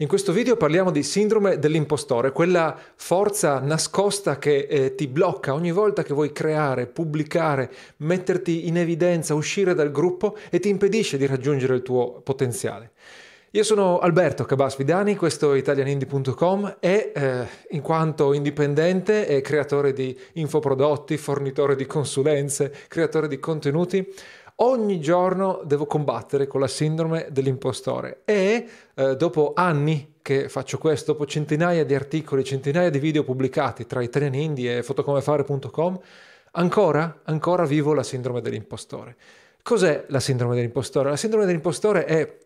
In questo video parliamo di sindrome dell'impostore, quella forza nascosta che eh, ti blocca ogni volta che vuoi creare, pubblicare, metterti in evidenza, uscire dal gruppo e ti impedisce di raggiungere il tuo potenziale. Io sono Alberto Cabasvidani, questo è italianindie.com e eh, in quanto indipendente e creatore di infoprodotti, fornitore di consulenze, creatore di contenuti, ogni giorno devo combattere con la sindrome dell'impostore e eh, dopo anni che faccio questo, dopo centinaia di articoli, centinaia di video pubblicati tra Italian Indie e fotocomefare.com, ancora, ancora vivo la sindrome dell'impostore. Cos'è la sindrome dell'impostore? La sindrome dell'impostore è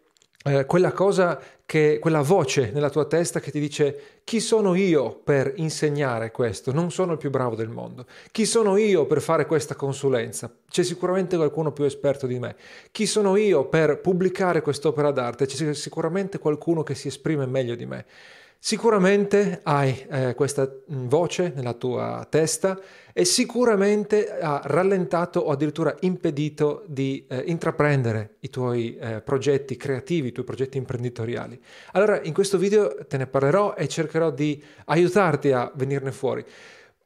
eh, quella cosa che, quella voce nella tua testa che ti dice chi sono io per insegnare questo? Non sono il più bravo del mondo. Chi sono io per fare questa consulenza? C'è sicuramente qualcuno più esperto di me. Chi sono io per pubblicare quest'opera d'arte? C'è sicuramente qualcuno che si esprime meglio di me. Sicuramente hai eh, questa voce nella tua testa e sicuramente ha rallentato o addirittura impedito di eh, intraprendere i tuoi eh, progetti creativi, i tuoi progetti imprenditoriali. Allora in questo video te ne parlerò e cercherò di aiutarti a venirne fuori.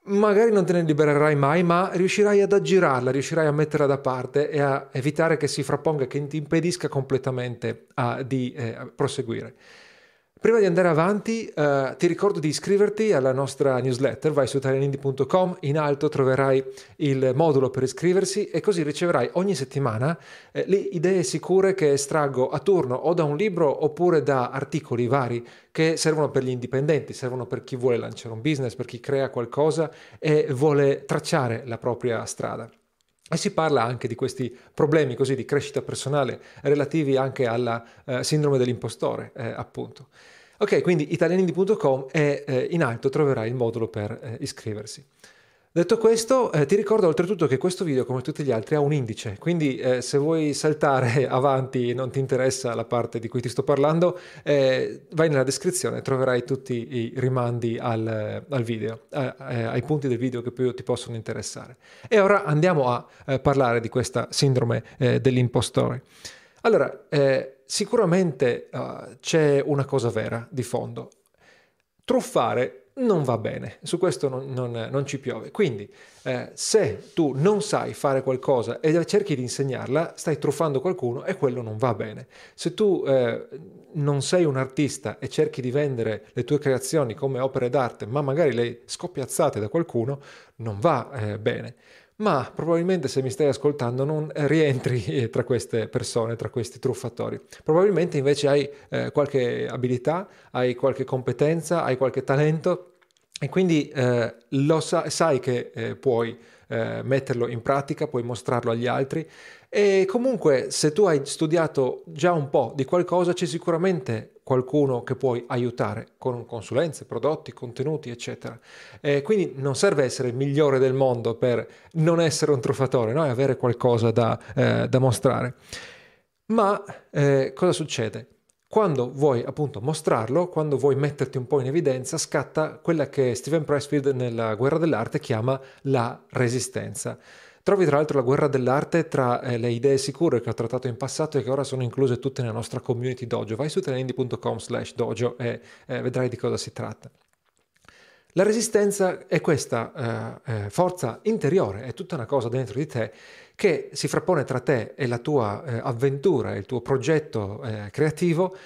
Magari non te ne libererai mai, ma riuscirai ad aggirarla, riuscirai a metterla da parte e a evitare che si frapponga, che ti impedisca completamente a, di eh, proseguire. Prima di andare avanti eh, ti ricordo di iscriverti alla nostra newsletter, vai su italianindi.com, in alto troverai il modulo per iscriversi e così riceverai ogni settimana eh, le idee sicure che estraggo a turno o da un libro oppure da articoli vari che servono per gli indipendenti, servono per chi vuole lanciare un business, per chi crea qualcosa e vuole tracciare la propria strada. E si parla anche di questi problemi così di crescita personale relativi anche alla eh, sindrome dell'impostore, eh, appunto. Ok, quindi italianindi.com e eh, in alto troverai il modulo per eh, iscriversi. Detto questo, eh, ti ricordo oltretutto che questo video, come tutti gli altri, ha un indice, quindi eh, se vuoi saltare avanti e non ti interessa la parte di cui ti sto parlando, eh, vai nella descrizione, troverai tutti i rimandi al, al video, eh, eh, ai punti del video che più ti possono interessare. E ora andiamo a eh, parlare di questa sindrome dell'impostore. Allora, sicuramente c'è una cosa vera di fondo. Truffare non va bene, su questo non, non, non ci piove. Quindi eh, se tu non sai fare qualcosa e cerchi di insegnarla, stai truffando qualcuno e quello non va bene. Se tu eh, non sei un artista e cerchi di vendere le tue creazioni come opere d'arte, ma magari le scoppiazzate da qualcuno, non va eh, bene ma probabilmente se mi stai ascoltando non rientri eh, tra queste persone, tra questi truffatori. Probabilmente invece hai eh, qualche abilità, hai qualche competenza, hai qualche talento e quindi eh, lo sa- sai che eh, puoi eh, metterlo in pratica, puoi mostrarlo agli altri e comunque se tu hai studiato già un po' di qualcosa c'è sicuramente qualcuno che puoi aiutare con consulenze, prodotti, contenuti, eccetera. E quindi non serve essere il migliore del mondo per non essere un truffatore, no? avere qualcosa da, eh, da mostrare. Ma eh, cosa succede? Quando vuoi appunto mostrarlo, quando vuoi metterti un po' in evidenza, scatta quella che Steven Pressfield nella Guerra dell'arte chiama la resistenza. Trovi tra l'altro la guerra dell'arte tra eh, le idee sicure che ho trattato in passato e che ora sono incluse tutte nella nostra community dojo. Vai su teleindi.com slash dojo e eh, vedrai di cosa si tratta. La resistenza è questa eh, eh, forza interiore, è tutta una cosa dentro di te che si frappone tra te e la tua eh, avventura, il tuo progetto eh, creativo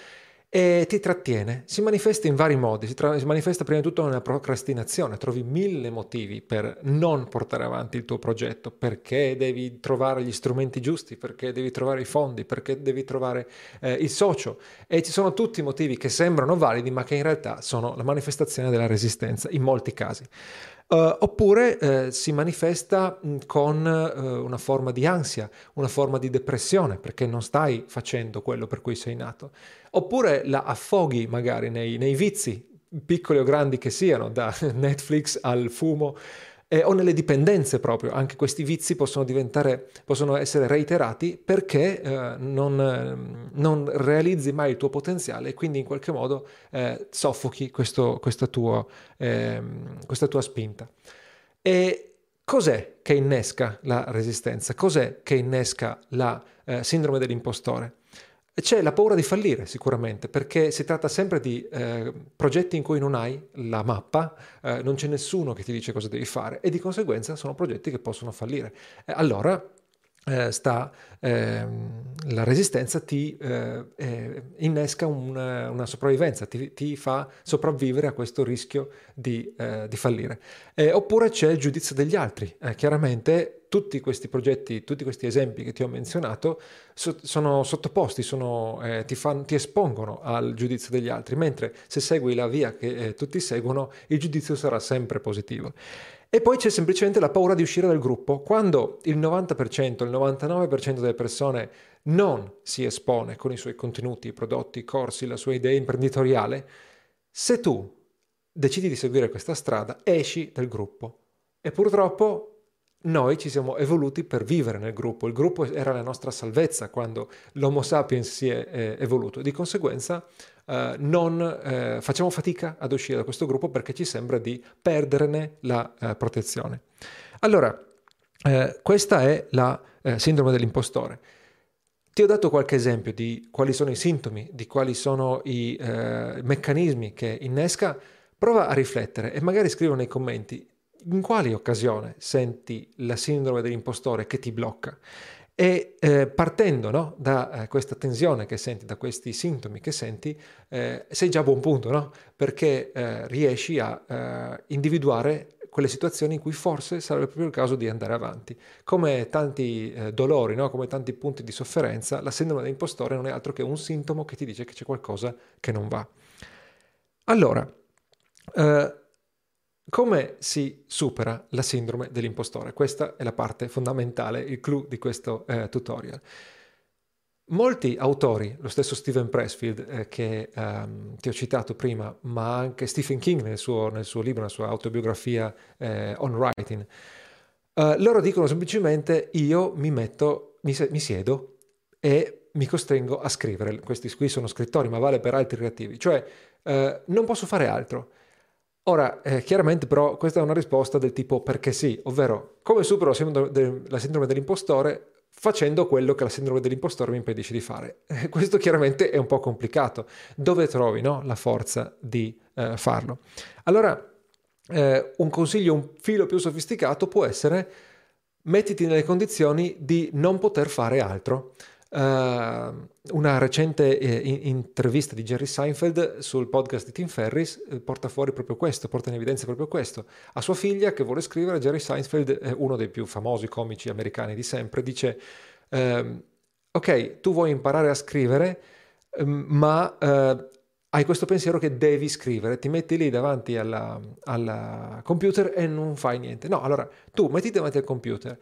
e ti trattiene. Si manifesta in vari modi, si, tra- si, manifesta prima di tutto nella procrastinazione, trovi mille motivi per non portare avanti il tuo progetto, perché devi trovare gli strumenti giusti, perché devi trovare i fondi, perché devi trovare eh, il socio e ci sono tutti motivi che sembrano validi ma che in realtà sono la manifestazione della resistenza in molti casi. Uh, oppure uh, si manifesta mh, con uh, una forma di ansia, una forma di depressione, perché non stai facendo quello per cui sei nato. Oppure la affoghi magari nei, nei vizi, piccoli o grandi che siano, da Netflix al fumo, eh, o nelle dipendenze proprio, anche questi vizi possono, possono essere reiterati perché eh, non, non, realizzi mai il tuo potenziale e quindi in qualche modo eh, soffochi questo, questa, tua, ehm, questa tua spinta. E cos'è che innesca la resistenza? Cos'è che innesca la eh, sindrome dell'impostore? C'è la paura di fallire sicuramente, perché si tratta sempre di eh, progetti in cui non hai la mappa, eh, non c'è nessuno che ti dice cosa devi fare e di conseguenza sono progetti che possono fallire. Eh, allora eh, sta, ehm, la resistenza ti eh, eh, innesca un, una sopravvivenza, ti, ti, fa sopravvivere a questo rischio di, di fallire. oppure c'è il giudizio degli altri. chiaramente tutti questi progetti, tutti questi esempi che ti ho menzionato so, sono sottoposti, sono, eh, ti, fan, ti, espongono al giudizio degli altri, mentre se segui la via che eh, tutti seguono, il giudizio sarà sempre positivo. E poi c'è semplicemente la paura di uscire dal gruppo. Quando il 90%, il 99% delle persone non si espone con i suoi contenuti, i prodotti, i corsi, la sua idea imprenditoriale, se tu decidi di seguire questa strada, esci dal gruppo. E purtroppo noi ci siamo evoluti per vivere nel gruppo, il gruppo era la nostra salvezza quando l'Homo sapiens si è eh, evoluto, di conseguenza eh, non eh, facciamo fatica ad uscire da questo gruppo perché ci sembra di perderne la eh, protezione. Allora, eh, questa è la eh, sindrome dell'impostore. Ti ho dato qualche esempio di quali sono i sintomi, di quali sono i meccanismi che innesca. Prova a riflettere e magari scrivo nei commenti in quale occasione senti la sindrome dell'impostore che ti blocca? E eh, partendo no, da eh, questa tensione che senti, da questi sintomi che senti, eh, sei già a buon punto, no? perché eh, riesci a eh, individuare quelle situazioni in cui forse sarebbe proprio il caso di andare avanti. Come tanti eh, dolori, no? come tanti punti di sofferenza, la sindrome dell'impostore non è altro che un sintomo che ti dice che c'è qualcosa che non va. Allora, come si supera la sindrome dell'impostore? Questa è la parte fondamentale, il clou di questo eh, tutorial. Molti autori, lo stesso Steven Pressfield eh, che ehm, ti ho citato prima, ma anche Stephen King nel suo, nel suo libro, nella sua autobiografia eh, On Writing, eh, loro dicono semplicemente io mi metto, mi, mi siedo e mi costringo a scrivere. Questi qui sono scrittori, ma vale per altri creativi. Cioè, eh, non posso fare altro. Ora, eh, chiaramente però questa è una risposta del tipo perché sì, ovvero come supero la sindrome, de- la sindrome dell'impostore facendo quello che la sindrome dell'impostore mi impedisce di fare. Eh, questo chiaramente è un po' complicato. Dove trovi no, la forza di eh, farlo? Allora, eh, un consiglio un filo più sofisticato può essere mettiti nelle condizioni di non poter fare altro. Uh, una recente eh, intervista di Jerry Seinfeld sul podcast di Tim Ferris eh, porta fuori proprio questo, porta in evidenza proprio questo. A sua figlia che vuole scrivere, Jerry Seinfeld, eh, uno dei più famosi comici americani di sempre, dice ehm, ok, tu vuoi imparare a scrivere, ehm, ma eh, hai questo pensiero che devi scrivere, ti metti lì davanti alla computer e non fai niente. No, allora tu metti davanti al computer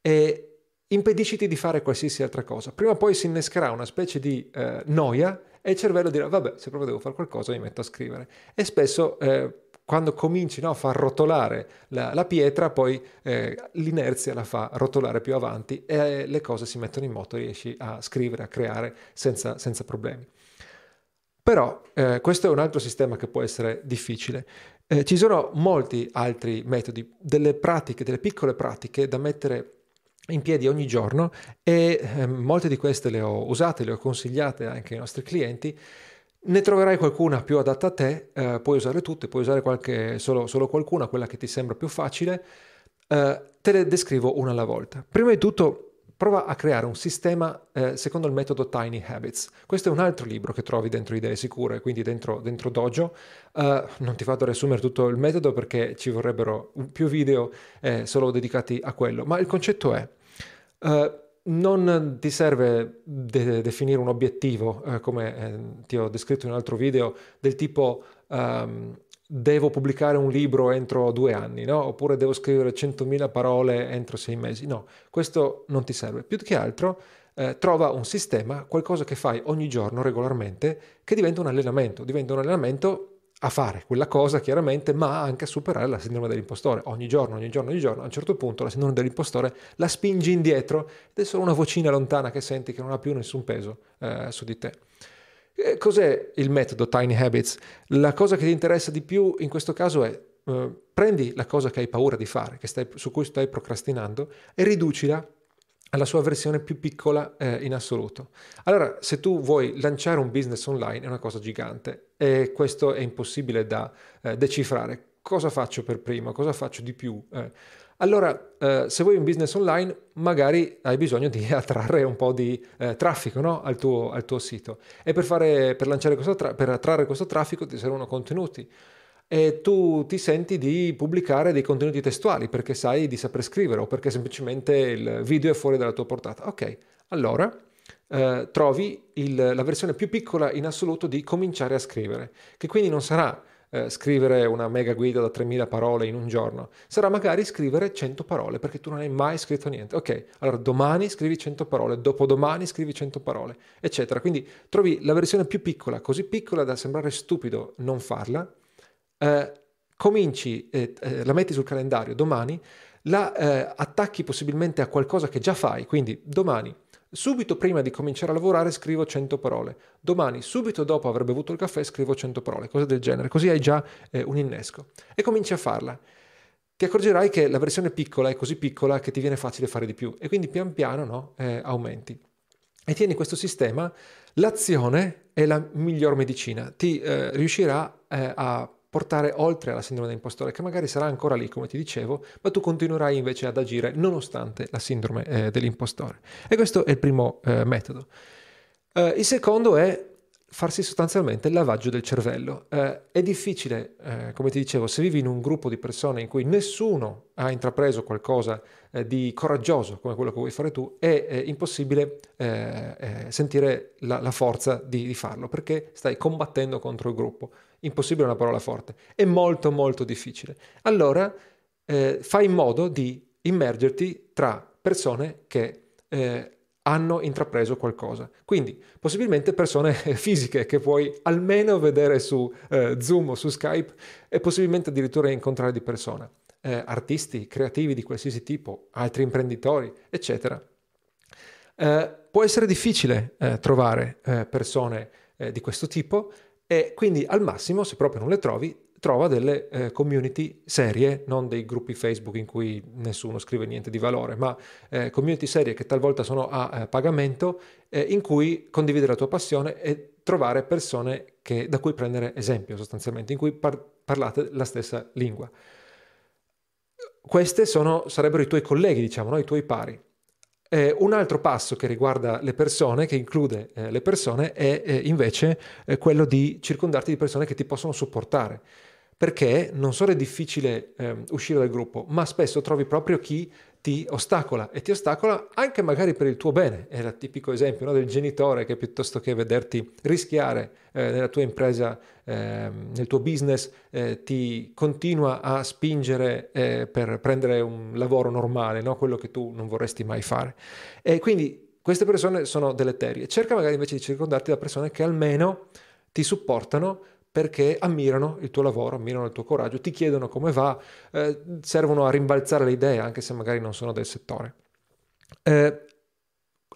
e impedisciti di fare qualsiasi altra cosa. Prima o poi si innescherà una specie di eh, noia e il cervello dirà vabbè, se proprio devo fare qualcosa mi metto a scrivere. E spesso eh, quando cominci no, a far rotolare la, la pietra, poi eh, l'inerzia la fa rotolare più avanti e le cose si mettono in moto, riesci a scrivere, a creare senza, senza problemi. Però eh, questo è un altro sistema che può essere difficile. Eh, ci sono molti altri metodi, delle pratiche, delle piccole pratiche da mettere in piedi ogni giorno e eh, molte di queste le ho usate, le ho consigliate anche ai nostri clienti. Ne troverai qualcuna più adatta a te, eh, puoi usare tutte, puoi usare qualche, solo, solo, qualcuna, quella che ti sembra più facile. Eh, te le descrivo una alla volta. Prima di tutto, prova a creare un sistema eh, secondo il metodo Tiny Habits. Questo è un altro libro che trovi dentro Idee Sicure, quindi dentro, dentro Dojo. Uh, non ti vado a riassumere tutto il metodo perché ci vorrebbero più video eh, solo dedicati a quello, ma il concetto è... Uh, non ti serve de- definire un obiettivo, eh, come eh, ti ho descritto in un altro video, del tipo um, devo pubblicare un libro entro due anni, no? oppure devo scrivere 100.000 parole entro sei mesi. No, questo non ti serve. Più che altro eh, trova un sistema, qualcosa che fai ogni giorno regolarmente, che diventa un allenamento. Diventa un allenamento a fare quella cosa chiaramente, ma anche a superare la sindrome dell'impostore. Ogni giorno, ogni giorno, ogni giorno, a un certo punto la sindrome dell'impostore la spingi indietro ed è solo una vocina lontana che senti che non ha più nessun peso eh, su di te. Eh, cos'è il metodo Tiny Habits? La cosa che ti interessa di più in questo caso è uh, prendi la cosa che hai paura di fare, stai, su cui stai procrastinando, e riducila alla sua versione più piccola eh, in assoluto. Allora, se tu vuoi lanciare un business online è una cosa gigante e questo è impossibile da eh, decifrare. Cosa faccio per primo? Cosa faccio di più? Allora, eh, se vuoi un business online, magari hai bisogno di attrarre un po' di eh, traffico no? al, tuo, al, tuo, sito. E per, fare, per, questo tra- per attrarre questo traffico ti servono contenuti e tu ti senti di pubblicare dei contenuti testuali perché sai di saper scrivere o perché semplicemente il video è fuori dalla tua portata. Ok, allora eh, trovi il, la versione più piccola in assoluto di cominciare a scrivere, che quindi non sarà eh, scrivere una mega guida da 3000 parole in un giorno, sarà magari scrivere 100 parole perché tu non hai mai scritto niente. Ok, allora domani scrivi 100 parole, dopodomani scrivi 100 parole, eccetera. Quindi trovi la versione più piccola, così piccola da sembrare stupido non farla eh, cominci, eh, eh, la metti sul calendario domani, la eh, attacchi possibilmente a qualcosa che già fai, quindi domani, subito prima di cominciare a lavorare scrivo 100 parole, domani, subito dopo aver bevuto il caffè scrivo 100 parole, cose del genere, così hai già eh, un innesco. E cominci a farla. Ti accorgerai che la versione piccola è così piccola che ti viene facile fare di più. E quindi pian piano no, eh, aumenti. E tieni questo sistema, l'azione è la miglior medicina, ti eh, riuscirà a portare oltre alla sindrome dell'impostore, che magari sarà ancora lì, come ti dicevo, ma tu continuerai invece ad agire nonostante la sindrome eh, dell'impostore. E questo è il primo eh, metodo. Uh, il secondo è farsi sostanzialmente il lavaggio del cervello. Eh, è difficile, eh, come ti dicevo, se vivi in un gruppo di persone in cui nessuno ha intrapreso qualcosa eh, di coraggioso come quello che vuoi fare tu, è, è impossibile eh, eh, sentire la, la forza di, di, farlo perché stai combattendo contro il gruppo. Impossibile è una parola forte. È molto molto difficile. Allora eh, fai in modo di immergerti tra persone che hanno intrapreso qualcosa. Quindi possibilmente persone fisiche che puoi almeno vedere su eh, Zoom o su Skype e possibilmente addirittura incontrare di persona. Eh, artisti, creativi di qualsiasi tipo, altri imprenditori, eccetera. Eh, può essere difficile eh, trovare eh, persone eh, di questo tipo e quindi al massimo, se proprio non le trovi, trova delle eh, community serie, non dei gruppi Facebook in cui nessuno scrive niente di valore, ma eh, community serie che talvolta sono a eh, pagamento, eh, in cui condividere la tua passione e trovare persone che, da cui prendere esempio sostanzialmente, in cui par- parlate la stessa lingua. Queste sono, sarebbero i tuoi colleghi, diciamo, no? i tuoi pari. Eh, un altro passo che riguarda le persone, che include eh, le persone, è eh, invece eh, quello di circondarti di persone che ti possono supportare perché non solo è difficile eh, uscire dal gruppo, ma spesso trovi proprio chi ti ostacola e ti ostacola anche magari per il tuo bene. È il tipico esempio no, del genitore che piuttosto che vederti rischiare eh, nella tua impresa, eh, nel tuo business, eh, ti continua a spingere eh, per prendere un lavoro normale, no? quello che tu non vorresti mai fare. E quindi queste persone sono deleterie. Cerca magari invece di circondarti da persone che almeno ti supportano perché ammirano il tuo lavoro, ammirano il tuo coraggio, ti chiedono come va, eh, servono a rimbalzare le idee anche se magari non sono del settore. Eh,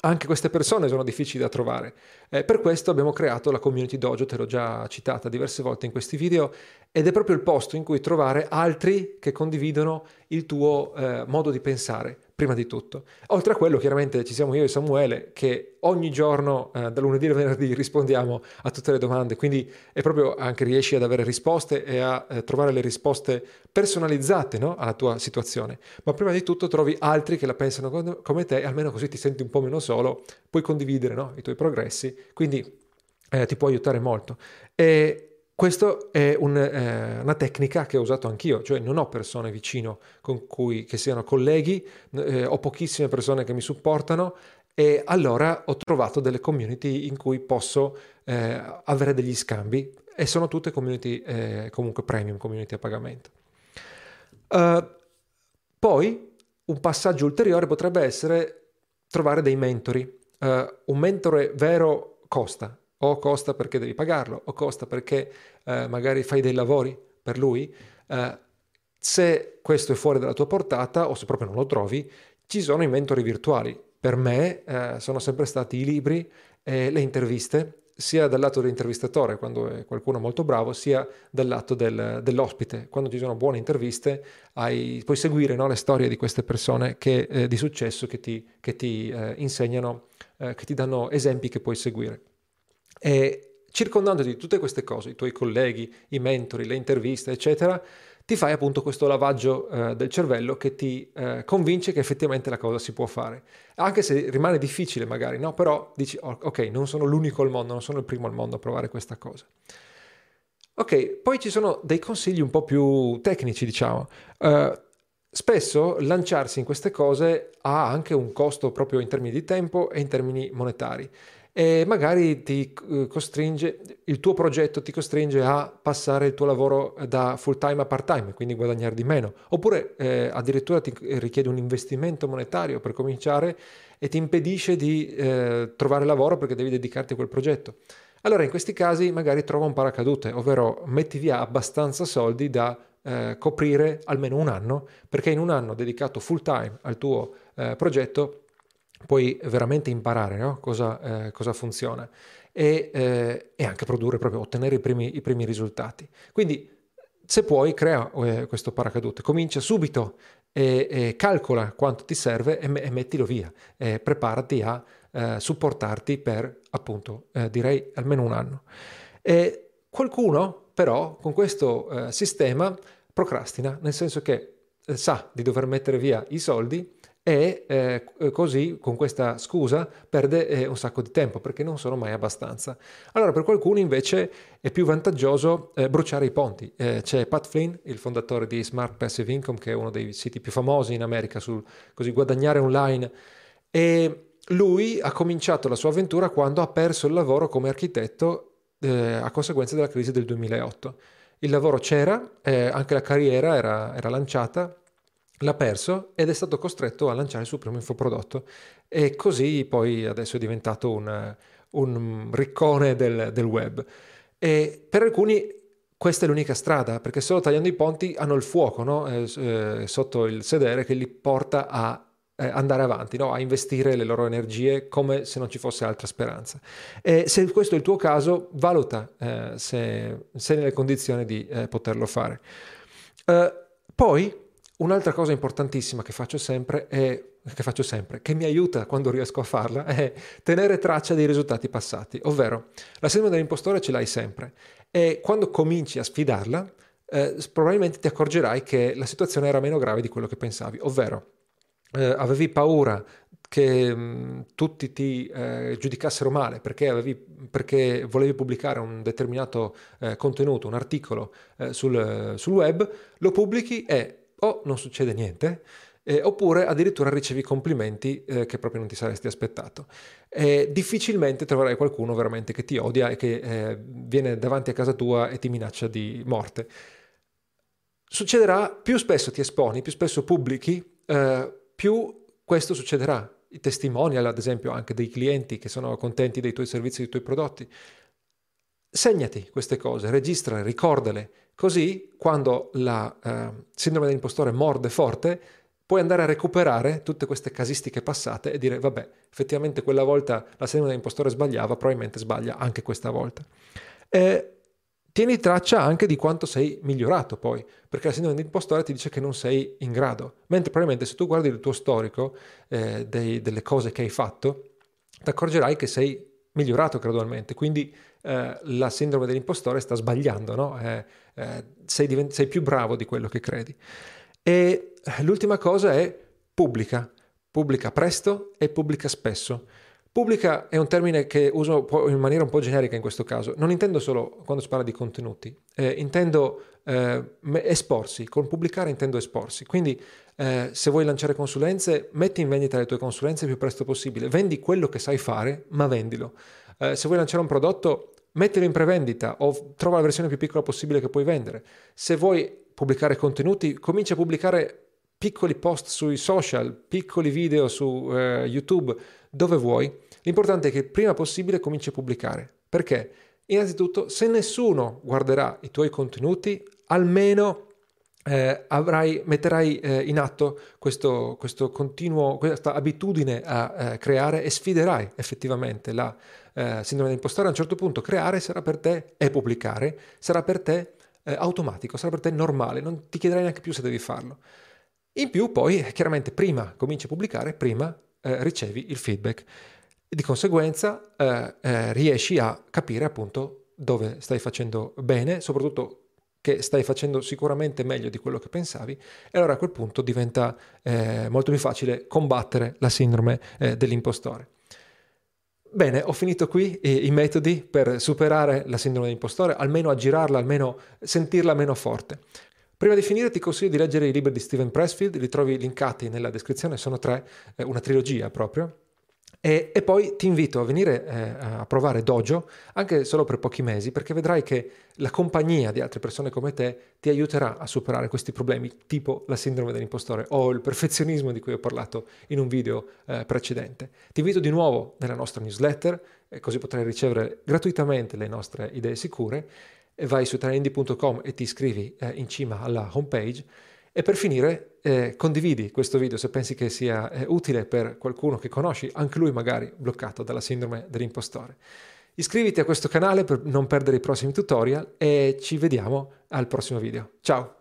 anche queste persone sono difficili da trovare. Eh, per questo abbiamo creato la community dojo, te l'ho già citata diverse volte in questi video, ed è proprio il posto in cui trovare altri che condividono il tuo eh, modo di pensare, prima di tutto. Oltre a quello, chiaramente ci siamo io e Samuele che ogni giorno, eh, da lunedì al venerdì, rispondiamo a tutte le domande, quindi è proprio anche riesci ad avere risposte e a eh, trovare le risposte personalizzate no? alla tua situazione. Ma prima di tutto trovi altri che la pensano come te, almeno così ti senti un po' meno solo, puoi condividere no? i tuoi progressi, quindi eh, ti può aiutare molto. E questa è un, eh, una tecnica che ho usato anch'io, cioè non ho persone vicino con cui che siano colleghi, eh, ho pochissime persone che mi supportano e allora ho trovato delle community in cui posso eh, avere degli scambi e sono tutte community eh, comunque premium, community a pagamento. Uh, poi un passaggio ulteriore potrebbe essere trovare dei mentori. Uh, un mentore vero costa, o costa perché devi pagarlo, o costa perché eh, magari fai dei lavori per lui. Eh, se questo è fuori dalla tua portata o se proprio non lo trovi, ci sono i mentori virtuali. Per me eh, sono sempre stati i libri e le interviste sia dal lato dell'intervistatore, quando è qualcuno molto bravo, sia dal lato del, dell'ospite. Quando ci sono buone interviste, hai, puoi seguire no, le storie di queste persone che, eh, di successo che ti, che ti eh, insegnano, eh, che ti danno esempi che puoi seguire. E circondandoti di tutte queste cose, i tuoi colleghi, i mentori, le interviste, eccetera, ti fai appunto questo lavaggio eh, del cervello che ti eh, convince che effettivamente la cosa si può fare. Anche se rimane difficile magari, no? Però dici, oh, ok, non sono l'unico al mondo, non sono il primo al mondo a provare questa cosa. Ok, poi ci sono dei consigli un po' più tecnici, diciamo. Uh, spesso lanciarsi in queste cose ha anche un costo proprio in termini di tempo e in termini monetari e magari ti eh, costringe, il tuo progetto ti costringe a passare il tuo lavoro da full time a part time, quindi guadagnare di meno, oppure eh, addirittura ti richiede un investimento monetario per cominciare e ti impedisce di eh, trovare lavoro perché devi dedicarti a quel progetto. Allora in questi casi magari trova un paracadute, ovvero metti via abbastanza soldi da eh, coprire almeno un anno, perché in un anno dedicato full time al tuo eh, progetto puoi veramente imparare no? cosa, eh, cosa, funziona e, eh, e, anche produrre proprio, ottenere i primi, i primi risultati. Quindi se puoi crea eh, questo paracadute, comincia subito e, calcola quanto ti serve e, e mettilo via, preparati a eh, supportarti per appunto eh, direi almeno un anno. E qualcuno però con questo eh, sistema procrastina, nel senso che sa di dover mettere via i soldi e eh, così con questa scusa perde eh, un sacco di tempo perché non sono mai abbastanza. Allora per qualcuno invece è più vantaggioso eh, bruciare i ponti. Eh, c'è Pat Flynn, il fondatore di Smart Passive Income, che è uno dei siti più famosi in America sul così guadagnare online e lui ha cominciato la sua avventura quando ha perso il lavoro come architetto eh, a conseguenza della crisi del 2008. Il lavoro c'era, eh, anche la carriera era, era lanciata, l'ha perso ed è stato costretto a lanciare il suo primo infoprodotto e così poi adesso è diventato un, un riccone del, del, web. E per alcuni questa è l'unica strada perché solo tagliando i ponti hanno il fuoco no? eh, eh, sotto il sedere che li porta a eh, andare avanti, no? a investire le loro energie come se non ci fosse altra speranza. E se questo è il tuo caso, valuta eh, se sei nelle condizioni di eh, poterlo fare. Uh, poi Un'altra cosa importantissima che faccio sempre è che faccio sempre, che mi aiuta quando riesco a farla, è tenere traccia dei risultati passati, ovvero la sindrome dell'impostore ce l'hai sempre e quando cominci a sfidarla, eh, probabilmente ti accorgerai che la situazione era meno grave di quello che pensavi, ovvero eh, avevi paura che mh, mm, tutti ti eh, giudicassero male perché, avevi, perché, volevi pubblicare un determinato eh, contenuto, un articolo eh, sul, sul web, lo pubblichi e o non succede niente, eh, oppure addirittura ricevi complimenti eh, che proprio non ti saresti aspettato. Eh, difficilmente troverai qualcuno veramente che ti odia e che eh, viene davanti a casa tua e ti minaccia di morte. Succederà, più spesso ti esponi, più spesso pubblichi, eh, più questo succederà. I testimonial, ad esempio, anche dei clienti che sono contenti dei tuoi servizi, dei tuoi prodotti. Segnati queste cose, registrale, ricordale, Così, quando la eh, sindrome dell'impostore morde forte, puoi andare a recuperare tutte queste casistiche passate e dire, vabbè, effettivamente quella volta la sindrome dell'impostore sbagliava, probabilmente sbaglia anche questa volta. E tieni traccia anche di quanto sei migliorato poi, perché la sindrome dell'impostore ti dice che non sei in grado, mentre probabilmente se tu guardi il tuo storico eh, dei, delle cose che hai fatto, ti accorgerai che sei migliorato gradualmente, quindi eh, la sindrome dell'impostore sta sbagliando, no? eh, eh, sei, divent- sei più bravo di quello che credi. E l'ultima cosa è pubblica, pubblica presto e pubblica spesso. Pubblica è un termine che uso in maniera un po' generica in questo caso. Non intendo solo quando si parla di contenuti, eh, intendo eh, esporsi. Con pubblicare intendo esporsi. Quindi eh, se vuoi lanciare consulenze, metti in vendita le tue consulenze il più presto possibile. Vendi quello che sai fare, ma vendilo. Eh, se vuoi lanciare un prodotto, mettilo in prevendita o trova la versione più piccola possibile che puoi vendere. Se vuoi pubblicare contenuti, comincia a pubblicare piccoli post sui social, piccoli video su eh, YouTube, dove vuoi. L'importante è che prima possibile cominci a pubblicare. Perché? Innanzitutto, se nessuno guarderà i tuoi contenuti, almeno eh, avrai, metterai eh, in atto questo, questo continuo, questa abitudine a eh, creare e sfiderai effettivamente la, eh, sindrome dell'impostore, a un certo punto creare sarà per te e pubblicare sarà per te eh, automatico, sarà per te normale, non ti chiederai neanche più se devi farlo. In più poi, chiaramente, prima cominci a pubblicare, prima eh, ricevi il feedback. Di conseguenza eh, eh, riesci a capire appunto dove stai facendo bene, soprattutto che stai facendo sicuramente meglio di quello che pensavi e allora a quel punto diventa eh, molto più facile combattere la sindrome eh, dell'impostore. Bene, ho finito qui i metodi per superare la sindrome dell'impostore, almeno aggirarla, almeno sentirla meno forte. Prima di finire ti consiglio di leggere i libri di Steven Pressfield, li trovi linkati nella descrizione, sono tre, eh, una trilogia proprio, e, e, poi ti invito a venire eh, a provare Dojo anche solo per pochi mesi perché vedrai che la compagnia di altre persone come te ti aiuterà a superare questi problemi tipo la sindrome dell'impostore o il perfezionismo di cui ho parlato in un video eh, precedente. Ti invito di nuovo nella nostra newsletter eh, così potrai ricevere gratuitamente le nostre idee sicure. Vai su trendy.com e ti iscrivi eh, in cima alla homepage e per finire, eh, condividi questo video se pensi che sia eh, utile per qualcuno che conosci, anche lui magari bloccato dalla sindrome dell'impostore. Iscriviti a questo canale per non perdere i prossimi tutorial e ci vediamo al prossimo video. Ciao!